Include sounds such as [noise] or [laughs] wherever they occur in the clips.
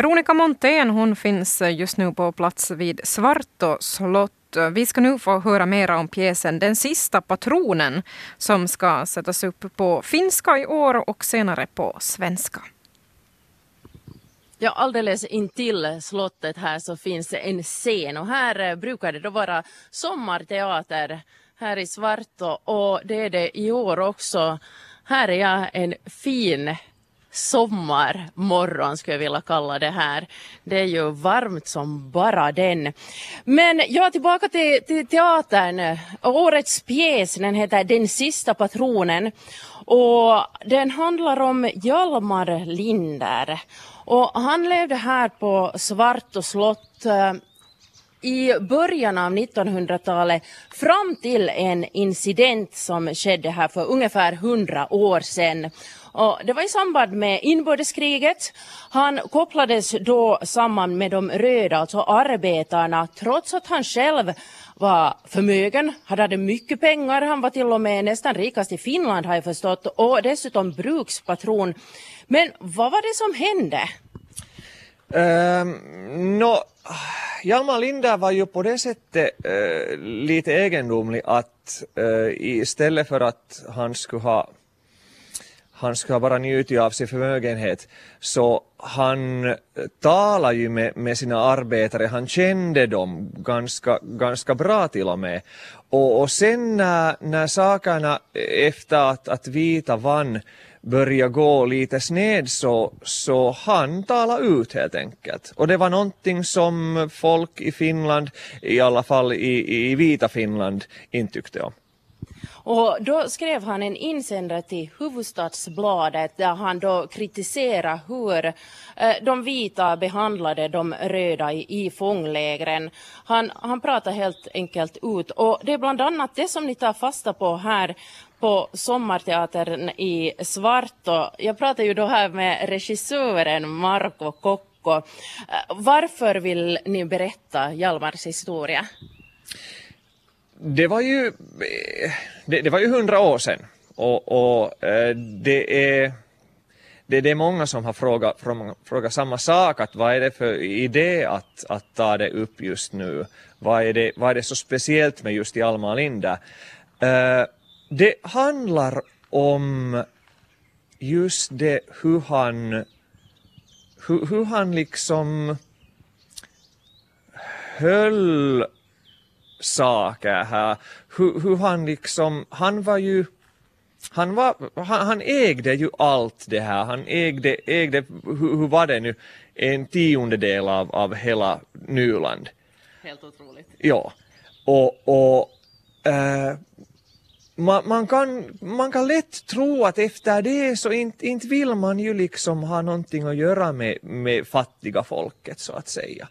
Veronica Montén hon finns eh, just nu på plats vid Svartå slott. Eh, vi ska nu få höra mer om pjäsen Den sista patronen som ska sättas upp på finska i år och senare på svenska. Ja, alldeles intill slottet här så finns det en scen och här eh, brukar det då vara sommarteater här i Svartå och det är det i år också. Här är jag en fin sommarmorgon skulle jag vilja kalla det här. Det är ju varmt som bara den. Men ja, tillbaka till, till teatern. Årets pjäs den heter Den sista patronen och den handlar om Hjalmar Linder. Och han levde här på Svartå slott eh, i början av 1900-talet fram till en incident som skedde här för ungefär 100 år sedan. Och det var i samband med inbördeskriget. Han kopplades då samman med de röda, alltså arbetarna, trots att han själv var förmögen, han hade mycket pengar, han var till och med nästan rikast i Finland har jag förstått och dessutom brukspatron. Men vad var det som hände? Um, no, Hjalmar Linder var ju på det sättet uh, lite egendomlig att uh, istället för att han skulle ha han ska bara njuta av sin förmögenhet. Så han eh, talade ju med, med sina arbetare, han kände dem ganska, ganska bra till och med. Och, och sen när, när sakerna eh, efter att, att vita vann började gå lite sned så, så han talade ut helt enkelt. Och det var någonting som folk i Finland, i alla fall i, i vita Finland, inte tyckte om. Och då skrev han en insändare till Hufvudstadsbladet där han då kritiserade hur eh, de vita behandlade de röda i, i fånglägren. Han, han pratar helt enkelt ut och det är bland annat det som ni tar fasta på här på Sommarteatern i Svartå. Jag pratar ju då här med regissören Marko Kokko. Eh, varför vill ni berätta Hjalmars historia? Det var ju, eh, det, det var ju hundra år sedan och, och eh, det är det, det är många som har frågat, frågat samma sak, att vad är det för idé att, att ta det upp just nu? Vad är det, vad är det så speciellt med just Hjalmar Linda? Uh, det handlar om just det hur han, hur, hur han liksom höll saker här. Hur, hur han liksom, han var ju han, var, han, han, ägde ju allt det här. Han ägde, ägde hur, hur var det nu, en tiondedel av, av hela Nyland. Helt otroligt. Ja. Och, och äh, man, man, kan, man kan lätt tro att efter det så inte, inte vill man ju liksom ha någonting att göra med, med fattiga folket så att säga.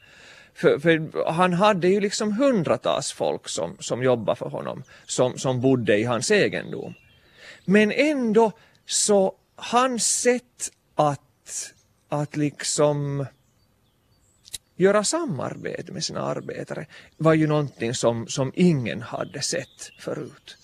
För, för, han hade ju liksom hundratals folk som, som jobbade för honom, som, som bodde i hans egendom. Men ändå så hans sätt att, att liksom göra samarbete med sina arbetare var ju någonting som, som ingen hade sett förut.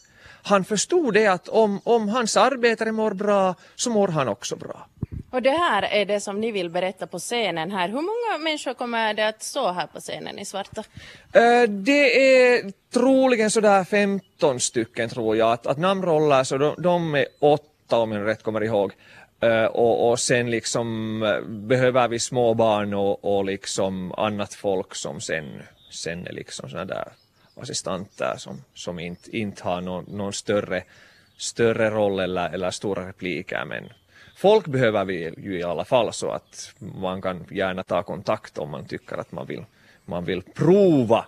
Han förstod det att om, om hans arbetare mår bra så mår han också bra. Och det här är det som ni vill berätta på scenen här. Hur många människor kommer det att stå här på scenen i Svarta? Uh, det är troligen sådär 15 stycken tror jag. Att, att namnroller så de, de är åtta om jag rätt kommer ihåg. Uh, och, och sen liksom uh, behöver vi små barn och, och liksom annat folk som sen, sen är liksom sådana där assistanter som, som inte, inte har någon, någon större, större roll eller, eller stora repliker men folk behöver vi ju i alla fall så att man kan gärna ta kontakt om man tycker att man vill, man vill prova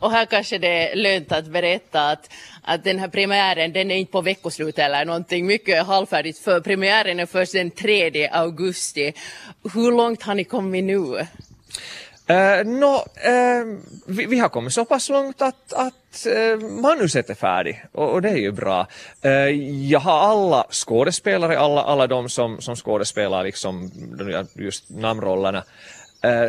och här kanske det är lönt att berätta att, att den här premiären den är inte på veckoslut eller någonting mycket halvfärdigt för premiären är först den 3 augusti. Hur långt har ni kommit nu? Uh, no, uh, vi, vi, har kommit så pass långt att, att uh, manuset är färdigt och, och, det är ju bra. Uh, jag har alla skådespelare, alla, alla de som, som skådespelar liksom just namnrollerna.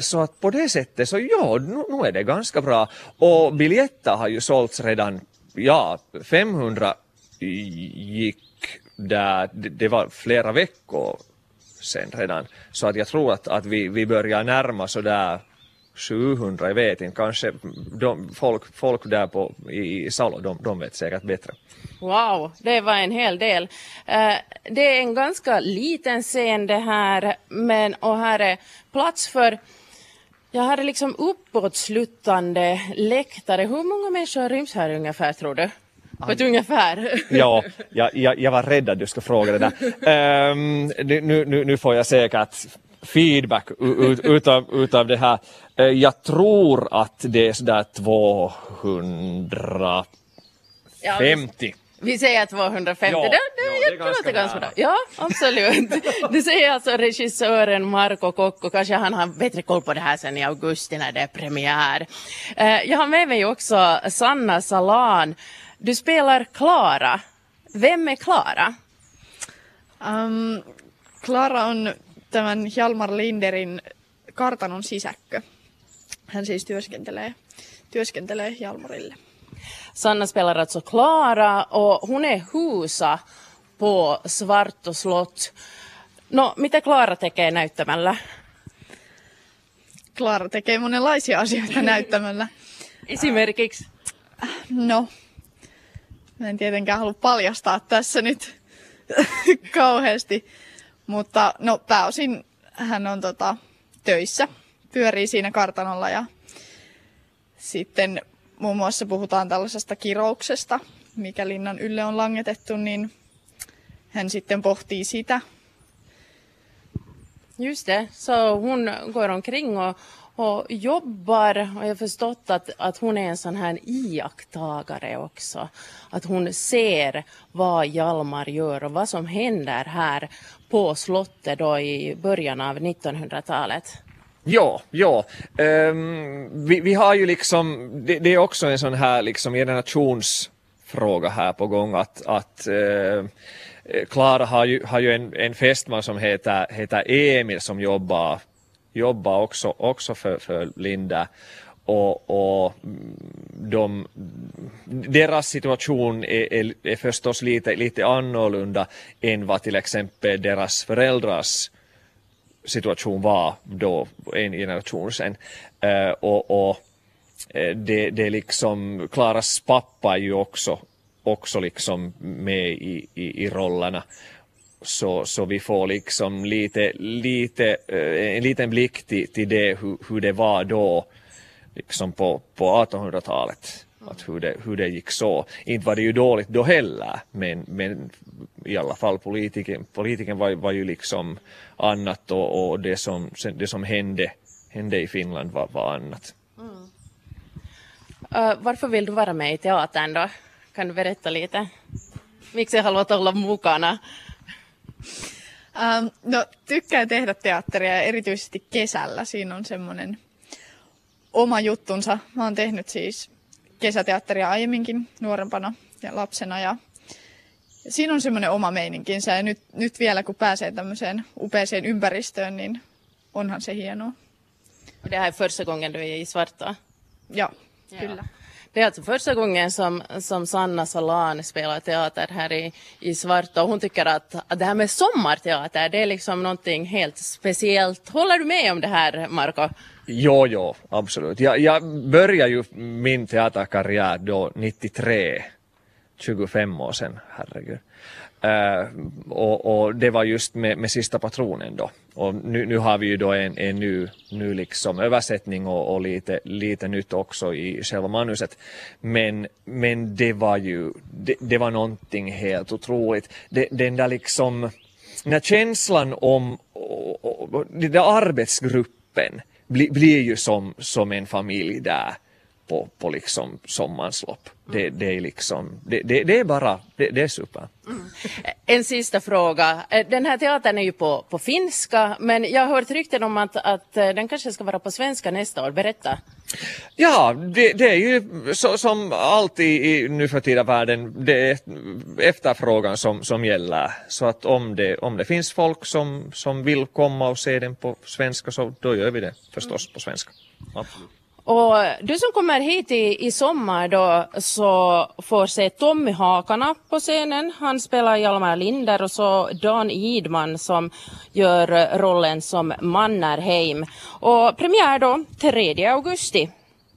Så att på det sättet så ja, nu, nu är det ganska bra. Och biljetter har ju sålts redan, ja, 500 gick där, det, det var flera veckor sen redan. Så att jag tror att, att vi, vi börjar närma sådär 700, jag vet inte, kanske de, folk, folk där på, i, i Salo, de, de vet säkert bättre. Wow, det var en hel del. Uh, det är en ganska liten scen det här, men och här är plats för Ja, här är liksom uppåtsluttande läktare. Hur många människor ryms här ungefär tror du? På ett ungefär. [laughs] Ja, jag, jag, jag var rädd att du skulle fråga det där. Um, nu, nu, nu får jag säkert feedback ut, utav, utav det här. Uh, jag tror att det är sådär 250. Ja, vi säger 250, ja, det, det, ja, det, det låter ganska bra. Ja, absolut. [laughs] Det säger alltså regissören Marco Kokko, kanske han har bättre koll på det här sen i augusti när det är premiär. Uh, jag har med mig också Sanna Salan. Du spelar Klara. Vem är Klara? Um, Klara on tämän Hjalmar Linderin kartanon sisäkkö. Hän siis työskentelee, työskentelee Hjalmarille. Sanna spelar alltså Klara och hon är husa på Svarto slott. No, mitä Klara tekee näyttämällä? Klara tekee monenlaisia asioita näyttämällä. [laughs] Esimerkiksi? No, Mä en tietenkään halua paljastaa tässä nyt [laughs] kauheasti, mutta no pääosin hän on tota, töissä, pyörii siinä kartanolla ja sitten muun muassa puhutaan tällaisesta kirouksesta, mikä linnan ylle on langetettu, niin hän sitten pohtii sitä. Just det, så hun går omkring och, och jobbar och jag har förstått att, att hon är en sån här iakttagare också. Att hon ser vad Hjalmar gör och vad som händer här på slottet då i början av 1900-talet. Ja, ja. Um, vi, vi, har ju liksom, det, det, är också en sån här liksom generationsfråga här på gång att, att uh, Klara har ju, har ju en, en fästman som heter, heter Emil som jobbar jobba också, också för, för Linda och, och de, deras situation är, är, är förstås lite, lite annorlunda än vad till exempel deras föräldrars situation var då en generation sedan. Uh, eh, och, och eh, det, det liksom, Klaras pappa är ju också, också liksom med i, i, i rollerna så, så vi får liksom lite, lite, eh, en liten blick till, till det hur, hur det var då liksom på, på 1800-talet. Att hur, det, hur det gick så. Inte var det ju dåligt då heller men, men i alla fall politiken, politiken var, var ju liksom annat och, och det, som, det som hände, hände i Finland var, var annat. Mm. Uh, varför vill du vara med i teatern då? Kan du berätta lite? Miksi haluat olla mukana? Um, no, tykkään tehdä teatteria ja erityisesti kesällä. Siinä on semmoinen oma juttunsa. Mä oon tehnyt siis kesäteatteria aiemminkin nuorempana ja lapsena ja siinä on semmoinen oma meininkinsä ja nyt, nyt vielä kun pääsee tämmöiseen upeeseen ympäristöön, niin onhan se hienoa. Det här är första gången du är i Svarta? Ja, ja. kyllä. Det är alltså första gången som, som Sanna Salan spelar teater här i, i Svarta och hon tycker att, att det här med sommarteater det är liksom någonting helt speciellt. Håller du med om det här Marco? Jo, jo, absolut. Jag, jag började ju min teaterkarriär då 93, 25 år sedan, herregud. Uh, och, och, det var just med, med sista patronen då. Och nu, nu har vi ju då en, en ny, ny liksom översättning och, och, lite, lite nytt också i själva manuset. Men, men det var ju, det, det var någonting helt otroligt. Det, den där liksom, när känslan om, och, och, den där arbetsgruppen bli, blir ju som, som en familj där på, på liksom sommarens lopp. Det, det, är liksom, det, det, det är bara, det, det är super. Mm. En sista fråga. Eh, den här teatern är ju på, på finska, men jag har hört rykten om att, att eh, den kanske ska vara på svenska nästa år. Berätta. Ja, det, det är ju så, som alltid i nu för tida världen, det är efterfrågan som, som gäller. Så att om det, om det finns folk som, som vill komma och se den på svenska så då gör vi det förstås på svenska. Absolut. Och du som kommer hit i, i sommar då så får se Tommy Hakana på scenen. Han spelar Hjalmar Linder och så Dan Idman som gör rollen som Mannerheim. Och premiär då 3 augusti